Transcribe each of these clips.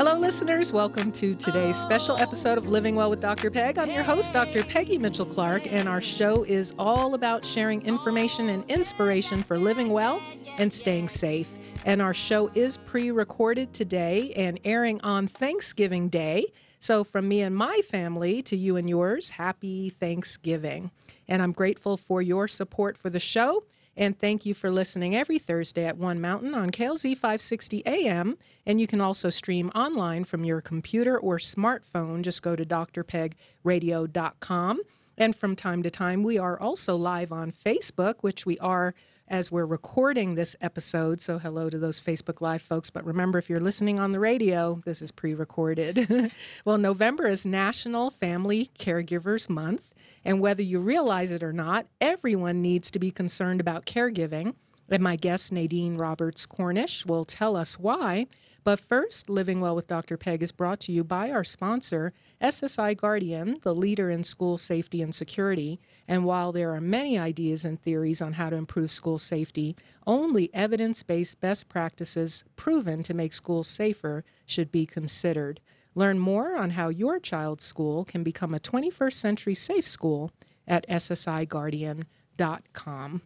Hello, listeners. Welcome to today's special episode of Living Well with Dr. Peg. I'm your host, Dr. Peggy Mitchell Clark, and our show is all about sharing information and inspiration for living well and staying safe. And our show is pre recorded today and airing on Thanksgiving Day. So, from me and my family to you and yours, happy Thanksgiving. And I'm grateful for your support for the show. And thank you for listening every Thursday at One Mountain on KLZ 560 AM. And you can also stream online from your computer or smartphone. Just go to drpegradio.com. And from time to time, we are also live on Facebook, which we are as we're recording this episode. So, hello to those Facebook Live folks. But remember, if you're listening on the radio, this is pre recorded. well, November is National Family Caregivers Month. And whether you realize it or not, everyone needs to be concerned about caregiving. And my guest, Nadine Roberts Cornish, will tell us why. But first, Living Well with Dr. Peg is brought to you by our sponsor, SSI Guardian, the leader in school safety and security. And while there are many ideas and theories on how to improve school safety, only evidence based best practices proven to make schools safer should be considered. Learn more on how your child's school can become a 21st century safe school at ssiguardian.com.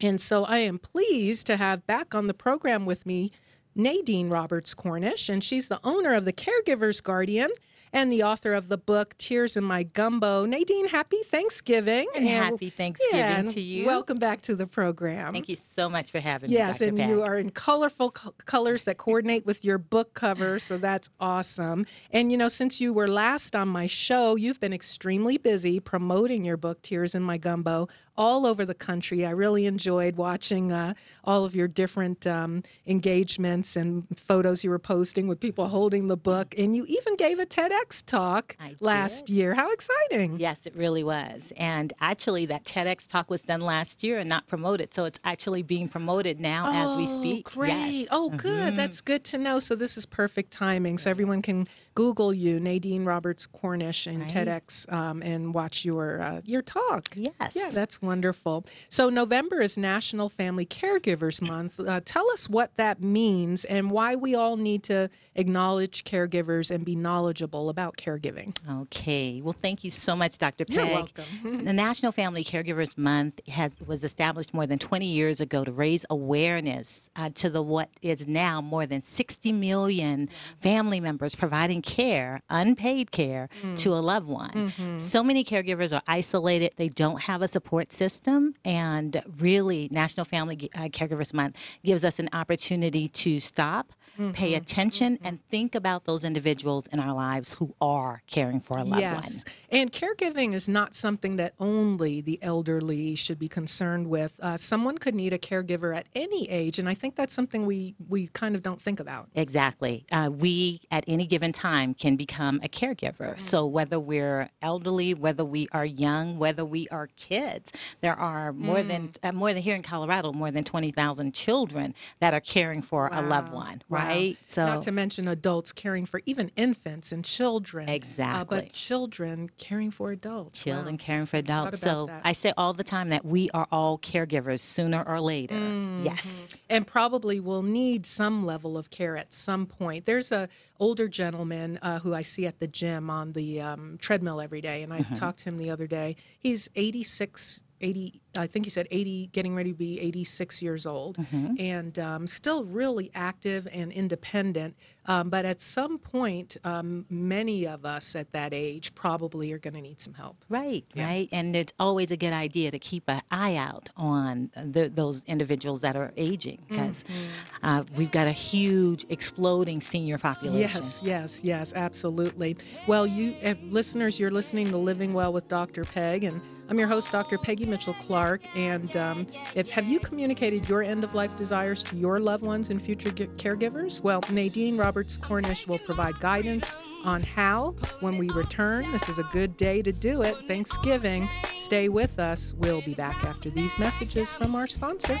And so I am pleased to have back on the program with me Nadine Roberts Cornish, and she's the owner of the Caregivers Guardian and the author of the book Tears in My Gumbo. Nadine, happy Thanksgiving. And, happy Thanksgiving yeah, to you. Welcome back to the program. Thank you so much for having yes, me. Yes, and Peg. you are in colorful co- colors that coordinate with your book cover, so that's awesome. And you know, since you were last on my show, you've been extremely busy promoting your book Tears in My Gumbo all over the country. I really enjoyed watching uh, all of your different um, engagements and photos you were posting with people holding the book. And you even gave a TEDx talk last year. How exciting! Yes, it really was. And actually, that TEDx talk was done last year and not promoted. So it's actually being promoted now oh, as we speak. Great. Yes. Oh, good. Mhm. That's good to know. So this is perfect timing. So everyone can Google you, Nadine Roberts Cornish, and Right. TEDx, um, and watch your uh, your talk. Yes. Yeah, that's wonderful. So, November is National Family Caregivers Month. Uh, tell us what that means and why we all need to acknowledge caregivers and be knowledgeable about caregiving. Okay. Well, thank you so much, Dr. Peg. You're welcome. The National Family Caregivers Month has was established more than 20 years ago to raise awareness uh, to the what is now more than 60 million family members providing care, unpaid care, to a loved one. So many caregivers are isolated; they don't have a support system, and really, National Family uh, Caregivers Month gives us an opportunity to stop. Pay attention and think about those individuals in our lives who are caring for a loved Yes. one. And caregiving is not something that only the elderly should be concerned with. Uh, someone could need a caregiver at any age, and I think that's something we, we kind of don't think about. Exactly. Uh, we, at any given time, can become a caregiver. So, whether we're elderly, whether we are young, whether we are kids, there are more than uh, more than here in Colorado, more than twenty thousand children that are caring for a loved Wow. one. Wow. Right. So, Not to mention adults caring for even infants and children. Uh, Exactly. but children caring for adults. Wow. children caring for adults. So, that. I say all the time that we are all caregivers sooner or later. Mm-hmm. Yes. and probably will need some level of care at some point. There's a older gentleman uh, who I see at the gym on the um, treadmill every day, and I Mm-hmm. talked to him the other day. He's 86. 80 i think he said 80 getting ready to be 86 years old Mm-hmm. and um, still really active and independent um, but at some point um, many of us at that age probably are going to need some help Right, Yeah. right. And it's always a good idea to keep an eye out on the, those individuals that are aging because Mm-hmm. uh, we've got a huge, exploding senior population. Yes, yes, yes, absolutely. Well, you uh, listeners, you're listening to Living Well with Dr. Peg, and I'm your host, Dr. Peggy Mitchell Clark. And um, if have you communicated your end of life desires to your loved ones and future caregivers? Well, Nadine Roberts Cornish will provide guidance on how when we return. This is a good day to do it. Thanksgiving. Stay with us. We'll be back after these messages from our sponsor.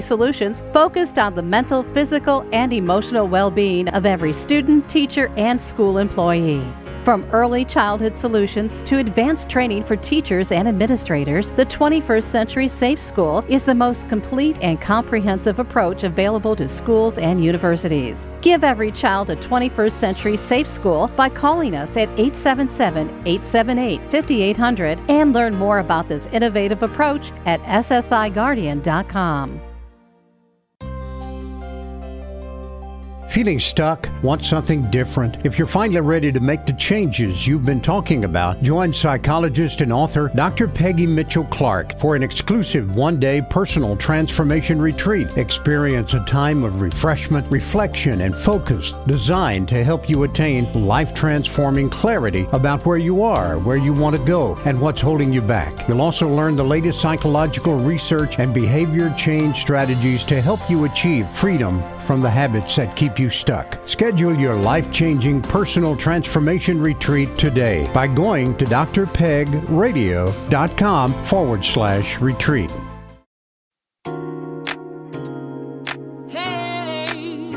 solutions focused on the mental, physical, and emotional well being of every student, teacher, and school employee. From early childhood solutions to advanced training for teachers and administrators, the 21st Century Safe School is the most complete and comprehensive approach available to schools and universities. Give every child a 21st Century Safe School by calling us at 877 878 5800 and learn more about this innovative approach at SSIGuardian.com. Feeling stuck? Want something different? If you're finally ready to make the changes you've been talking about, join psychologist and author Dr. Peggy Mitchell Clark for an exclusive one day personal transformation retreat. Experience a time of refreshment, reflection, and focus designed to help you attain life transforming clarity about where you are, where you want to go, and what's holding you back. You'll also learn the latest psychological research and behavior change strategies to help you achieve freedom from the habits that keep you stuck. Schedule your life changing personal transformation retreat today by going to drpegradio.com forward slash retreat. Hey.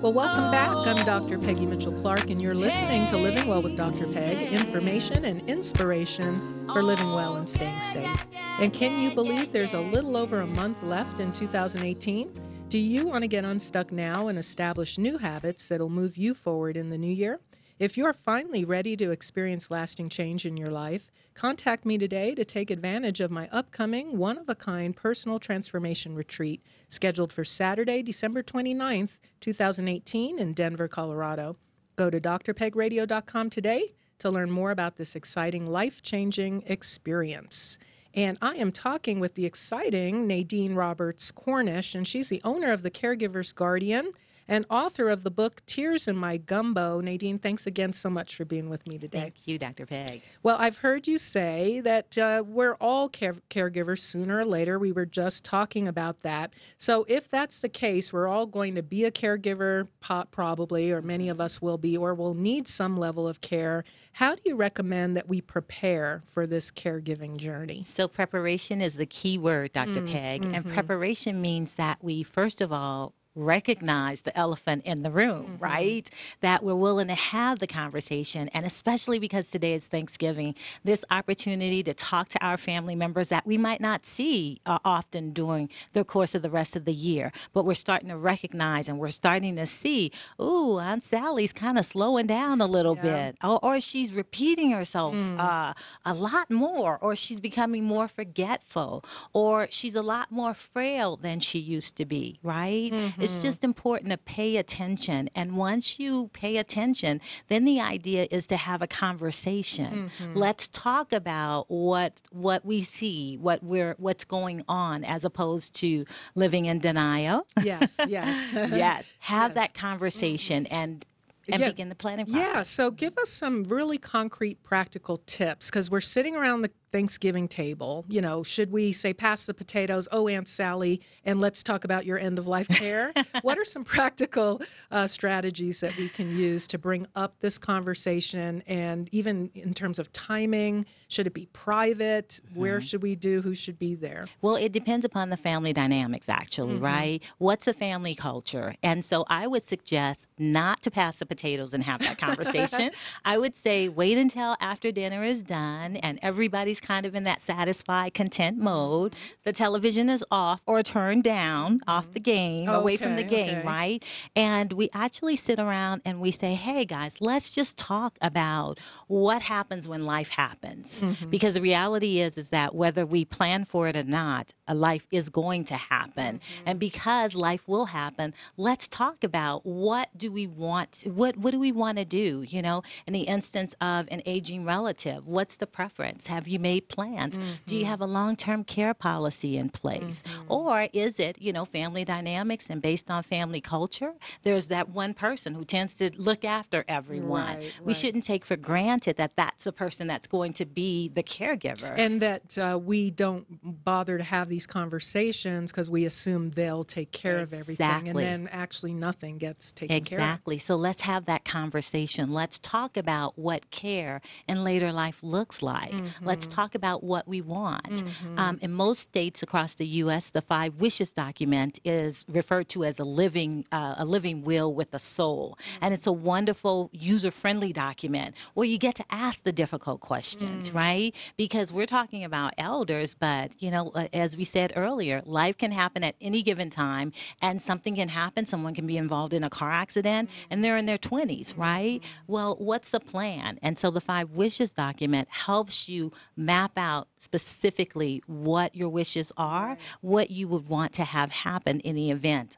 Well, welcome back. I'm oh. Dr. Peggy Mitchell Clark, and you're listening to Living Well with Dr. Peg information and inspiration for living well and oh, staying safe. And can you believe there's a little over a month left in 2018? Do you want to get unstuck now and establish new habits that'll move you forward in the new year? If you're finally ready to experience lasting change in your life, contact me today to take advantage of my upcoming one of a kind personal transformation retreat scheduled for Saturday, December 29th, 2018, in Denver, Colorado. Go to drpegradio.com today to learn more about this exciting life changing experience. And I am talking with the exciting Nadine Roberts Cornish, and she's the owner of the Caregiver's Guardian and author of the book Tears in My Gumbo. Nadine, thanks again so much for being with me today. Thank you, Dr. Peg. Well, I've heard you say that uh, we're all care- caregivers sooner or later. We were just talking about that. So, if that's the case, we're all going to be a caregiver, probably, or many of us will be, or will need some level of care. How do you recommend that we prepare for this caregiving journey? So, preparation is the key word, Dr. Mm, Peg. Mm-hmm. And preparation means that we, first of all, recognize the elephant in the room, mm-hmm. right? That we're willing to have the conversation. And especially because today is Thanksgiving, this opportunity to talk to our family members that we might not see uh, often during the course of the rest of the year. But we're starting to recognize and we're starting to see, ooh, Aunt Sally's kind of slowing down a little yeah. bit, or, or, she's repeating herself mm. uh, a lot more, or she's becoming more forgetful, or she's a lot more frail than she used to be, right? Mm-hmm. It's mm. just important to pay attention. And once you pay attention, then the idea is to have a conversation. Mm-hmm. Let's talk about what what we see, what we're what's going on as opposed to living in denial. Yes, yes. yes. Have yes. that conversation mm-hmm. and and yeah. begin the planning process. Yeah, so give us some really concrete practical tips because we're sitting around the Thanksgiving table. You know, should we say pass the potatoes? Oh, Aunt Sally, and let's talk about your end of life care. what are some practical uh, strategies that we can use to bring up this conversation, and even in terms of timing? Should it be private? Mm-hmm. Where should we do? Who should be there? Well, it depends upon the family dynamics, actually, mm-hmm. right? What's a family culture? And so I would suggest not to pass the potatoes and have that conversation. I would say wait until after dinner is done and everybody's kind of in that satisfied, content mode. The television is off or turned down, mm-hmm. off the game, okay, away from the game, okay. right? And we actually sit around and we say, hey guys, let's just talk about what happens when life happens. Mm-hmm. Because the reality is, is that whether we plan for it or not, a life is going to happen. Mm-hmm. And because life will happen, let's talk about what do we want, what, what do we want to do? You know, in the instance of an aging relative, what's the preference? Have you made plans? Do you have a long term care policy in place? Or is it, you know, family dynamics and based on family culture? There's that one person who tends to look after everyone. Right, We right. shouldn't take for granted that that's the person that's going to be the caregiver. and that uh, we don't bother to have these conversations because we assume they'll take care of everything, and then actually nothing gets taken care of. Exactly. So let's have that conversation. Let's talk about what care in later life looks like. Mm-hmm. Let's talk about what we want. Um, in most states across the U.S., the Five Wishes document is referred to as a living uh, a living will with a soul, and it's a wonderful user-friendly document where you get to ask the difficult questions, right? Because we're talking about elders, but you know, uh, as we said earlier, life can happen at any given time, and something can happen. Someone can be involved in a car accident, and they're in their 20s, right? Well, what's the plan? And so the Five Wishes document helps you map out specifically what your wishes are, what you would want to have happen in the event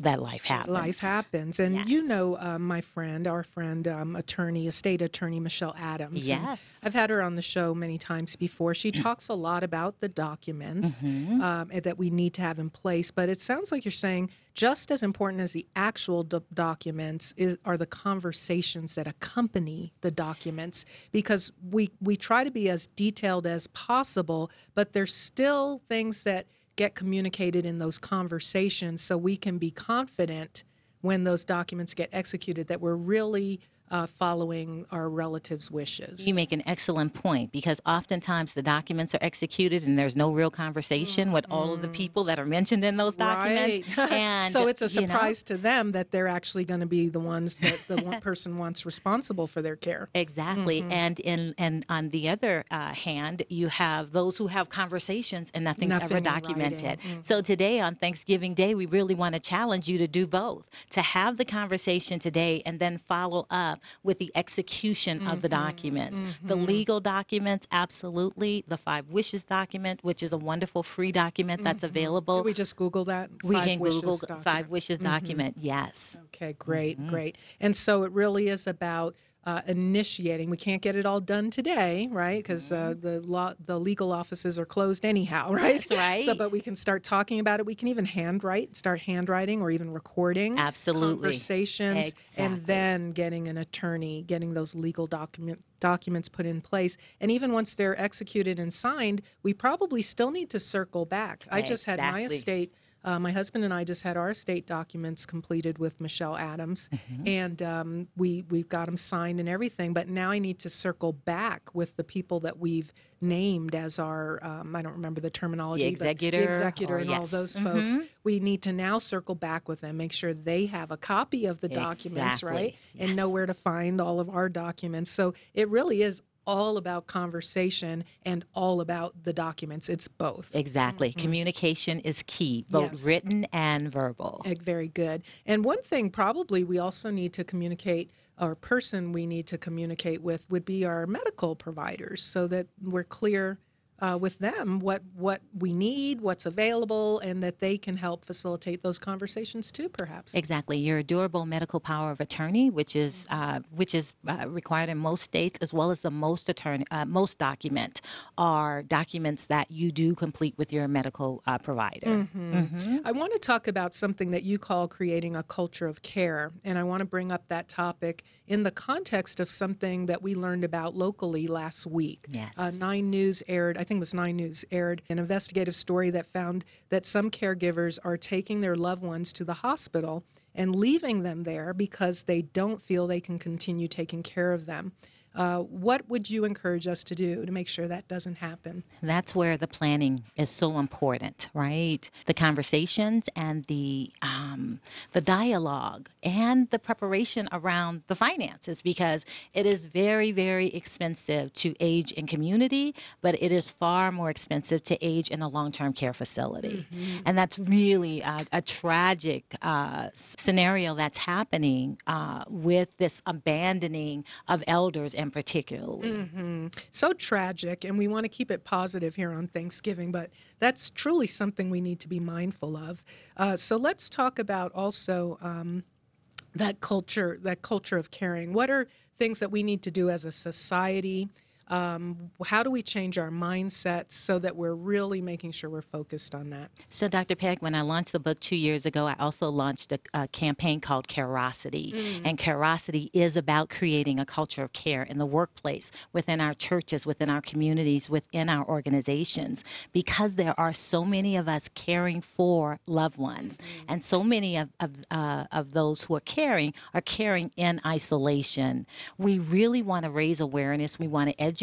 that life happens. Life happens, and you know, um, my friend, our friend, um, attorney, estate attorney Michelle Adams. Yes. I've had her on the show many times before. She talks a lot about the documents Mm-hmm. um, that we need to have in place. But it sounds like you're saying just as important as the actual do- documents is, are the conversations that accompany the documents, because we we try to be as detailed as possible, but there's still things that get communicated in those conversations so we can be confident when those documents get executed that we're really uh, following our relatives' wishes. You make an excellent point because oftentimes the documents are executed and there's no real conversation with all of the people that are mentioned in those documents. Mm-hmm. Right. And so it's a you know, surprise to them that they're actually going to be the ones that the one person wants responsible for their care. Exactly, Mm-hmm. and in and on the other uh, hand, you have those who have conversations and nothing's Nothing ever documented. writing. So today on Thanksgiving Day, we really want to challenge you to do both: to have the conversation today and then follow up with the execution of the Mm-hmm. documents, the legal documents, absolutely, the Five Wishes document, which is a wonderful free document that's available. Did we just Google that? we Five can Google document? Five Wishes document. Yes. Okay, great, Mm-hmm. great. And so it really is about uh, initiating. We can't get it all done today, right? Because uh, the law, the legal offices are closed anyhow, right? Mm-hmm. That's right. So, but we can start talking about it. We can even handwrite, start handwriting, or even recording Absolutely. conversations, and then getting an attorney, getting those legal document documents put in place. And even once they're executed and signed, we probably still need to circle back. I just had my estate. Uh, my husband and I just had our estate documents completed with Michelle Adams, Mm-hmm. and um, we we've got them signed and everything. But now I need to circle back with the people that we've named as our um, I don't remember the terminology, but executor the executor, or- and all yes. those Mhm. folks. We need to now circle back with them, make sure they have a copy of the documents, right, Exactly. and know where to find all of our documents. So it really is all about conversation and all about the documents. It's both. Exactly. Mm-hmm. Communication is key, both Yes. written and verbal. Very good. And one thing probably we also need to communicate, or person we need to communicate with, would be our medical providers so that we're clear uh, with them what, what we need, what's available, and that they can help facilitate those conversations too, perhaps. Exactly. Your durable medical power of attorney, which is uh, which is uh, required in most states, as well as the most attorney uh, MOST document, are documents that you do complete with your medical uh, provider. Mm-hmm. I want to talk about something that you call creating a culture of care. And I want to bring up that topic in the context of something that we learned about locally last week. Yes. Uh, Nine News aired, I think it was Nine News aired an investigative story that found that some caregivers are taking their loved ones to the hospital and leaving them there because they don't feel they can continue taking care of them. Uh, what would you encourage us to do to make sure that doesn't happen? That's where the planning is so important, right? The conversations and the um, the dialogue and the preparation around the finances, because it is very, very expensive to age in community, but it is far more expensive to age in a long term care facility, and that's really a, a tragic uh, scenario that's happening uh, with this abandoning of elders in particularly. so tragic, and we want to keep it positive here on Thanksgiving, but that's truly something we need to be mindful of. Uh, so let's talk about also um, that culture, that culture of caring. What are things that we need to do as a society? Um, how do we change our mindsets so that we're really making sure we're focused on that? So, Dr. Peg, when I launched the book two years ago, I also launched a, a campaign called Carosity. Mm. And Carosity is about creating a culture of care in the workplace, within our churches, within our communities, within our organizations, because there are so many of us caring for loved ones. Mm-hmm. And so many of, of, uh, of those who are caring are caring in isolation. We really want to raise awareness. We want to educate,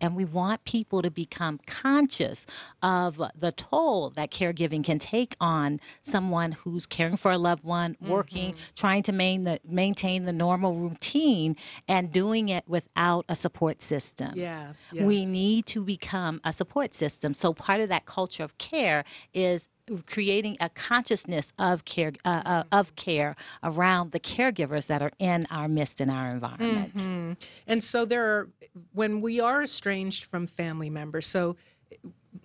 and we want people to become conscious of the toll that caregiving can take on someone who's caring for a loved one, working, mm-hmm. trying to main the, maintain the normal routine, and doing it without a support system. Yes, yes. We need to become a support system. So part of that culture of care is creating a consciousness of care uh, uh, of care around the caregivers that are in our midst in our environment. Mm-hmm. And so there are when we are estranged from family members. So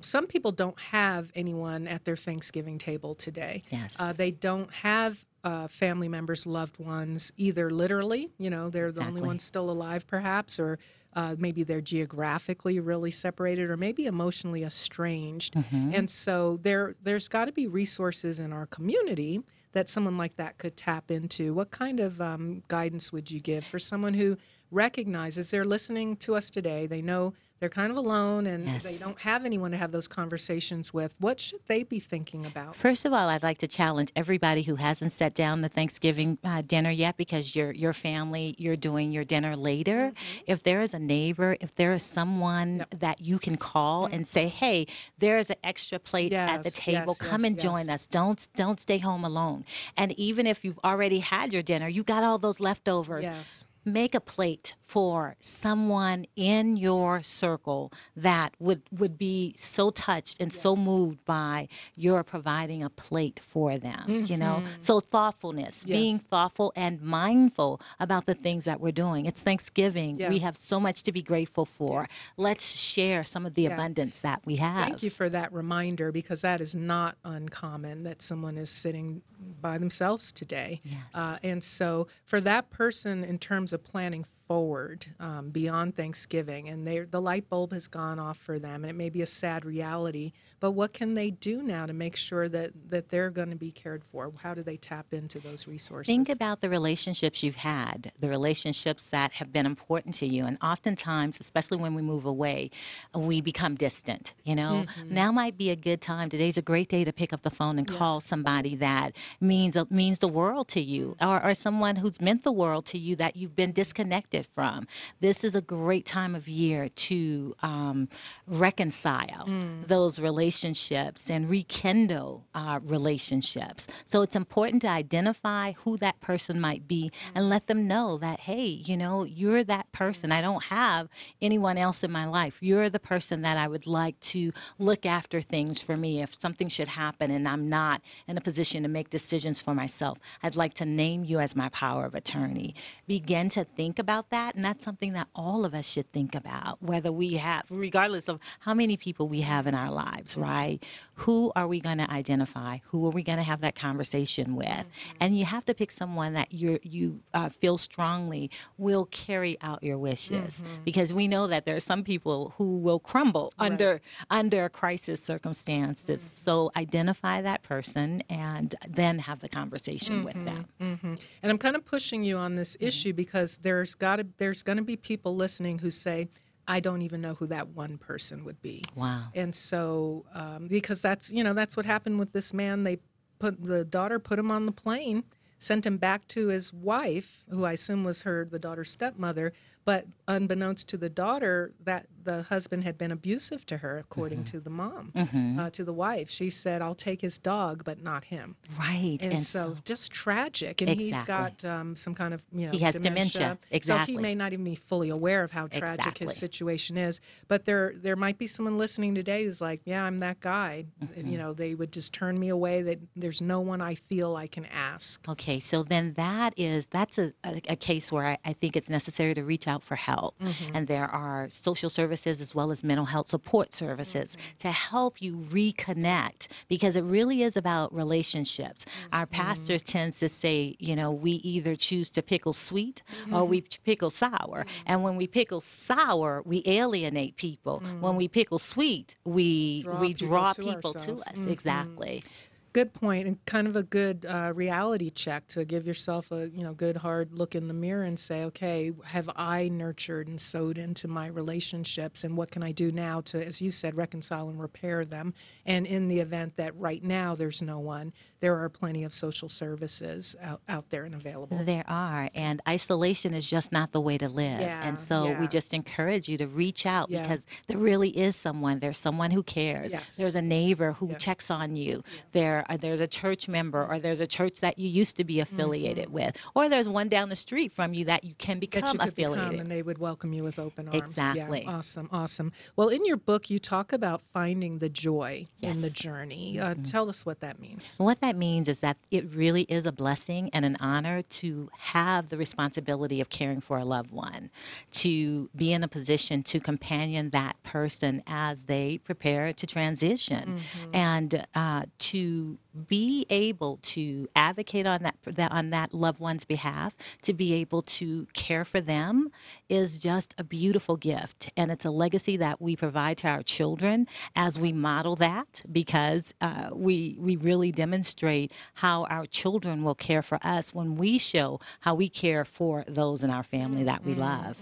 some people don't have anyone at their Thanksgiving table today. Yes. Uh, they don't have uh, family members, loved ones, either literally, you know, they're exactly. the only ones still alive, perhaps, or uh, maybe they're geographically really separated, or maybe emotionally estranged. Mm-hmm. And so there, there's got to be resources in our community that someone like that could tap into. What kind of um, guidance would you give for someone who recognizes they're listening to us today? They know they're kind of alone and yes. they don't have anyone to have those conversations with. What should they be thinking about? First of all, I'd like to challenge everybody who hasn't set down the Thanksgiving uh, dinner yet because your your family you're doing your dinner later. Mm-hmm. If there is a neighbor, if there is someone yep. that you can call mm-hmm. and say, "Hey, there's an extra plate yes, at the table. Yes, Come and join us. Don't don't stay home alone." And even if you've already had your dinner, you got all those leftovers. Make a plate for someone in your circle that would would be so touched and yes. so moved by your providing a plate for them mm-hmm. you know mm-hmm. so thoughtfulness yes. being thoughtful and mindful about the things that we're doing it's thanksgiving yeah. we have so much to be grateful for yes. let's share some of the yeah. abundance that we have thank you for that reminder because that is not uncommon that someone is sitting by themselves today uh, and so for that person in terms of planning forward um, beyond Thanksgiving, and the light bulb has gone off for them, and it may be a sad reality. But what can they do now to make sure that that they're going to be cared for? How do they tap into those resources? Think about the relationships you've had, the relationships that have been important to you, and oftentimes, especially when we move away, we become distant. You know, mm-hmm. now might be a good time. Today's a great day to pick up the phone and yes. call somebody that means means the world to you, or, or someone who's meant the world to you that you've been disconnected from. This is a great time of year to um, reconcile mm. those relationships and rekindle uh, relationships. So it's important to identify who that person might be mm. and let them know that, hey, you know, you're that person. I don't have anyone else in my life. You're the person that I would like to look after things for me. If something should happen and I'm not in a position to make decisions for myself, I'd like to name you as my power of attorney. Begin to think about that. And that's something that all of us should think about, whether we have, regardless of how many people we have in our lives, right? Who are we going to identify? Who are we going to have that conversation with? Mm-hmm. And you have to pick someone that you you uh, feel strongly will carry out your wishes, mm-hmm. because we know that there are some people who will crumble right. under under a crisis circumstance. Mm-hmm. So identify that person and then have the conversation with them. Mm-hmm. Mm-hmm. And I'm kind of pushing you on this mm-hmm. issue because there's got to there's going to be people listening who say, I don't even know who that one person would be. Wow. And so, um, because that's you know that's what happened with this man. They put the daughter put him on the plane, sent him back to his wife, who I assume was her the daughter's stepmother. But unbeknownst to the daughter, that the husband had been abusive to her, according mm-hmm. to the mom, mm-hmm. uh, to the wife. She said, "I'll take his dog, but not him." Right, and, and so, so, just tragic. And exactly. he's got um, some kind of you know he has dementia. dementia. Exactly. So he may not even be fully aware of how tragic exactly. his situation is. But there there might be someone listening today who's like, "Yeah, I'm that guy." Mm-hmm. You know, they would just turn me away. That there's no one I feel I can ask. Okay so then that is that's a, a, a case where I, I think it's necessary to reach out for help, Mm-hmm. and there are social services as well as mental health support services Mm-hmm. to help you reconnect because it really is about relationships. Our Mm-hmm. pastor tends to say, you know, we either choose to pickle sweet or Mm-hmm. we pickle sour, and when we pickle sour, we alienate people. When we pickle sweet, we Mm-hmm. Draw we people draw to people to us. Exactly. Good point and kind of a good uh, reality check to give yourself a you know good hard look in the mirror and say okay have i nurtured and sowed into my relationships and what can i do now to as you said reconcile and repair them and in the event that right now there's no one there are plenty of social services out, out there and available There are, and isolation is just not the way to live. Yeah, and so yeah. we just encourage you to reach out Yeah. because there really is someone. There's someone who cares. Yes. There's a neighbor who checks on you. There, uh, there's a church member, or there's a church that you used to be affiliated with, or there's one down the street from you that you can become Mm-hmm. you affiliated. become and they would welcome you with open arms. Exactly. Yeah, awesome, awesome. Well, in your book, you talk about finding the joy in the Yes. Mm-hmm. journey. Uh, Tell us what that means. What that means is that it really is a blessing and an honor to have the responsibility of caring for a loved one, to be in a position to companion that person as they prepare to transition, and uh, to be able to advocate on that, that on that loved one's behalf, to be able to care for them, is just a beautiful gift, and it's a legacy that we provide to our children as we model that because uh, we we really demonstrate how our children will care for us when we show how we care for those in our family that we love,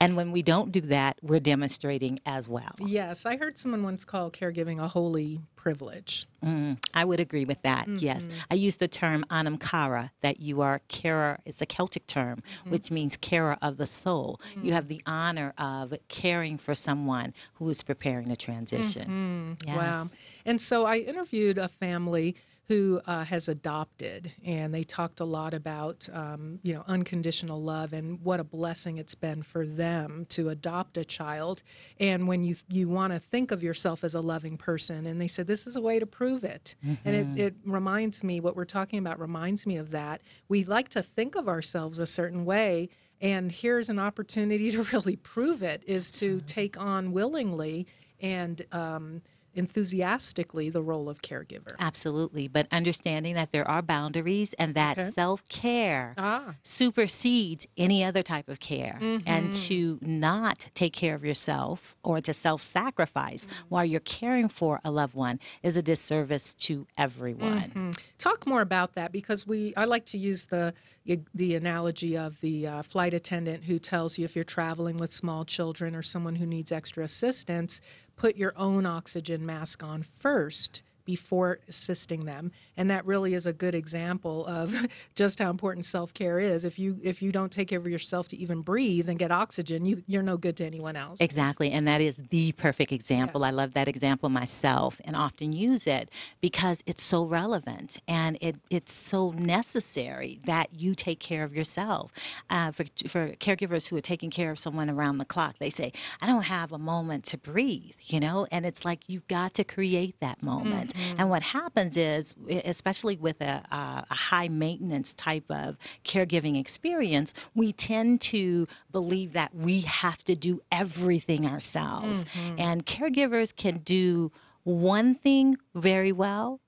and when we don't do that, we're demonstrating as well. Yes, I heard someone once call caregiving a holy privilege. Mm, I would agree with that. Mm-hmm. Yes, I use the term anam cara, that you are carer. It's a Celtic term, mm-hmm. which means carer of the soul. You have the honor of caring for someone who is preparing the transition. Yes. Wow. And so I interviewed a family who uh, has adopted, and they talked a lot about, um, you know, unconditional love and what a blessing it's been for them to adopt a child. And when you you want to think of yourself as a loving person, and they said this is a way to prove it. And it, it reminds me what we're talking about reminds me of that. We like to think of ourselves a certain way. And here's an opportunity to really prove it is to take on willingly and um, enthusiastically the role of caregiver. Absolutely, but understanding that there are boundaries and that Okay. self care Ah, supersedes any other type of care, Mm-hmm. and to not take care of yourself or to self sacrifice while you're caring for a loved one is a disservice to everyone. Mm. talk more about that because we I like to use the the analogy of the uh, flight attendant who tells you if you're traveling with small children or someone who needs extra assistance, put your own oxygen mask on first before assisting them and that really is a good example of just how important self-care is if you if you don't take care of yourself to even breathe and get oxygen you you're no good to anyone else Exactly, and that is the perfect example. Yes. I love that example myself and often use it because it's so relevant and it, it's so necessary that you take care of yourself. Uh, for, for caregivers who are taking care of someone around the clock, they say, I don't have a moment to breathe, you know? And it's like you've got to create that moment. And mm. what happens is, especially with a, a, a high maintenance type of caregiving experience, we tend to believe that we have to do everything ourselves. Mm-hmm. And caregivers can do one thing very well,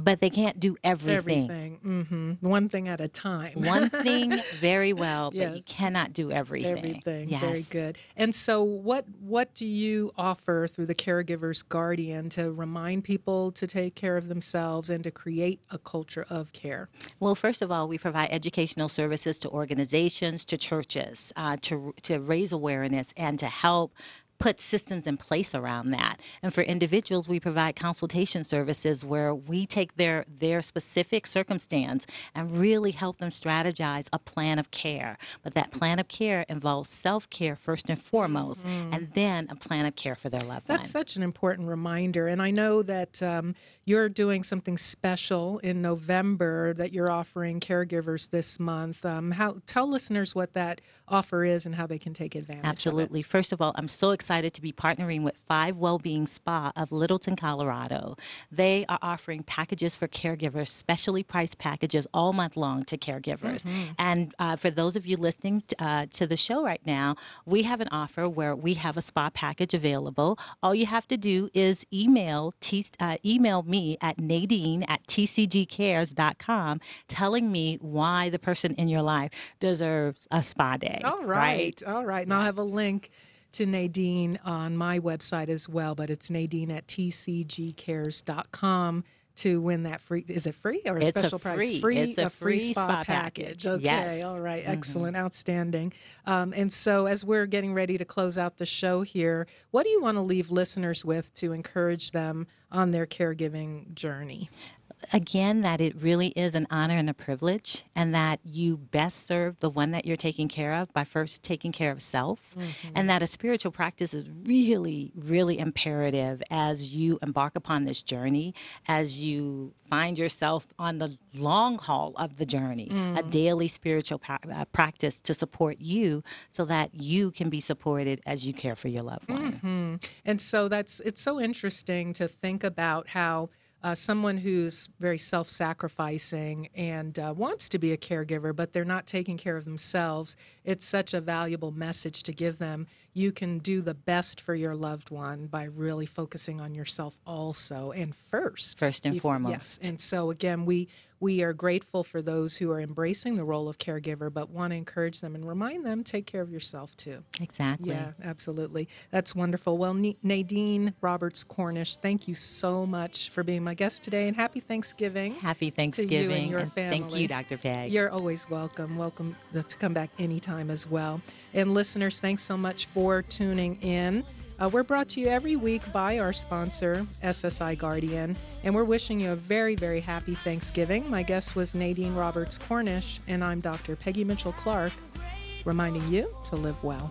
but they can't do everything. everything Mm-hmm. one thing at a time One thing very well, but you cannot do everything. Everything. Yes. Very good. And so what what do you offer through the caregiver's guardian to remind people to take care of themselves and to create a culture of care? Well, first of all, we provide educational services to organizations, to churches, uh, to to raise awareness and to help put systems in place around that. And for individuals, we provide consultation services where we take their their specific circumstance and really help them strategize a plan of care. But that plan of care involves self-care first and foremost, and then a plan of care for their loved ones. That's one. such an important reminder. And I know that um, you're doing something special in November that you're offering caregivers this month. Um, how tell listeners what that offer is and how they can take advantage. of it. Absolutely. First of all, I'm so excited excited to be partnering with Five Wellbeing Spa of Littleton, Colorado. They are offering packages for caregivers, specially priced packages all month long to caregivers. Mm-hmm. And uh, for those of you listening uh, to the show right now, we have an offer where we have a spa package available. All you have to do is email t- uh, email me at Nadine at tcgcares.com telling me why the person in your life deserves a spa day. All right. All right. And I'll have a link to Nadine on my website as well, but it's Nadine at tcgcares.com to win that free. Is it free or a It's a special price? free- it's a free free spa package. Okay. Yes. All right. Mhm. Excellent. Outstanding. Um, and so, as we're getting ready to close out the show here, what do you want to leave listeners with to encourage them on their caregiving journey? Again that it really is an honor and a privilege and that you best serve the one that you're taking care of by first taking care of self and that a spiritual practice is really really imperative as you embark upon this journey as you find yourself on the long haul of the journey a daily spiritual pa- uh, practice to support you so that you can be supported as you care for your loved one. Hmm And so that's it's so interesting to think about how uh, someone who's very self-sacrificing and uh, wants to be a caregiver, but they're not taking care of themselves. It's such a valuable message to give them. You can do the best for your loved one by really focusing on yourself also and first. first and foremost Yes. And so again, we we are grateful for those who are embracing the role of caregiver, but want to encourage them and remind them take care of yourself too. exactly Yeah, absolutely. That's wonderful. Well, Nadine Roberts Cornish, thank you so much for being my guest today and happy Thanksgiving. happy Thanksgiving. To you and your and thank you dr peg You're always welcome. Welcome to come back anytime as well. And listeners, thanks so much for tuning in. Uh, we're brought to you every week by our sponsor, SSI Guardian, and we're wishing you a very, very happy Thanksgiving. My guest was Nadine Roberts Cornish, and I'm Dr. Peggy Mitchell Clark, reminding you to live well.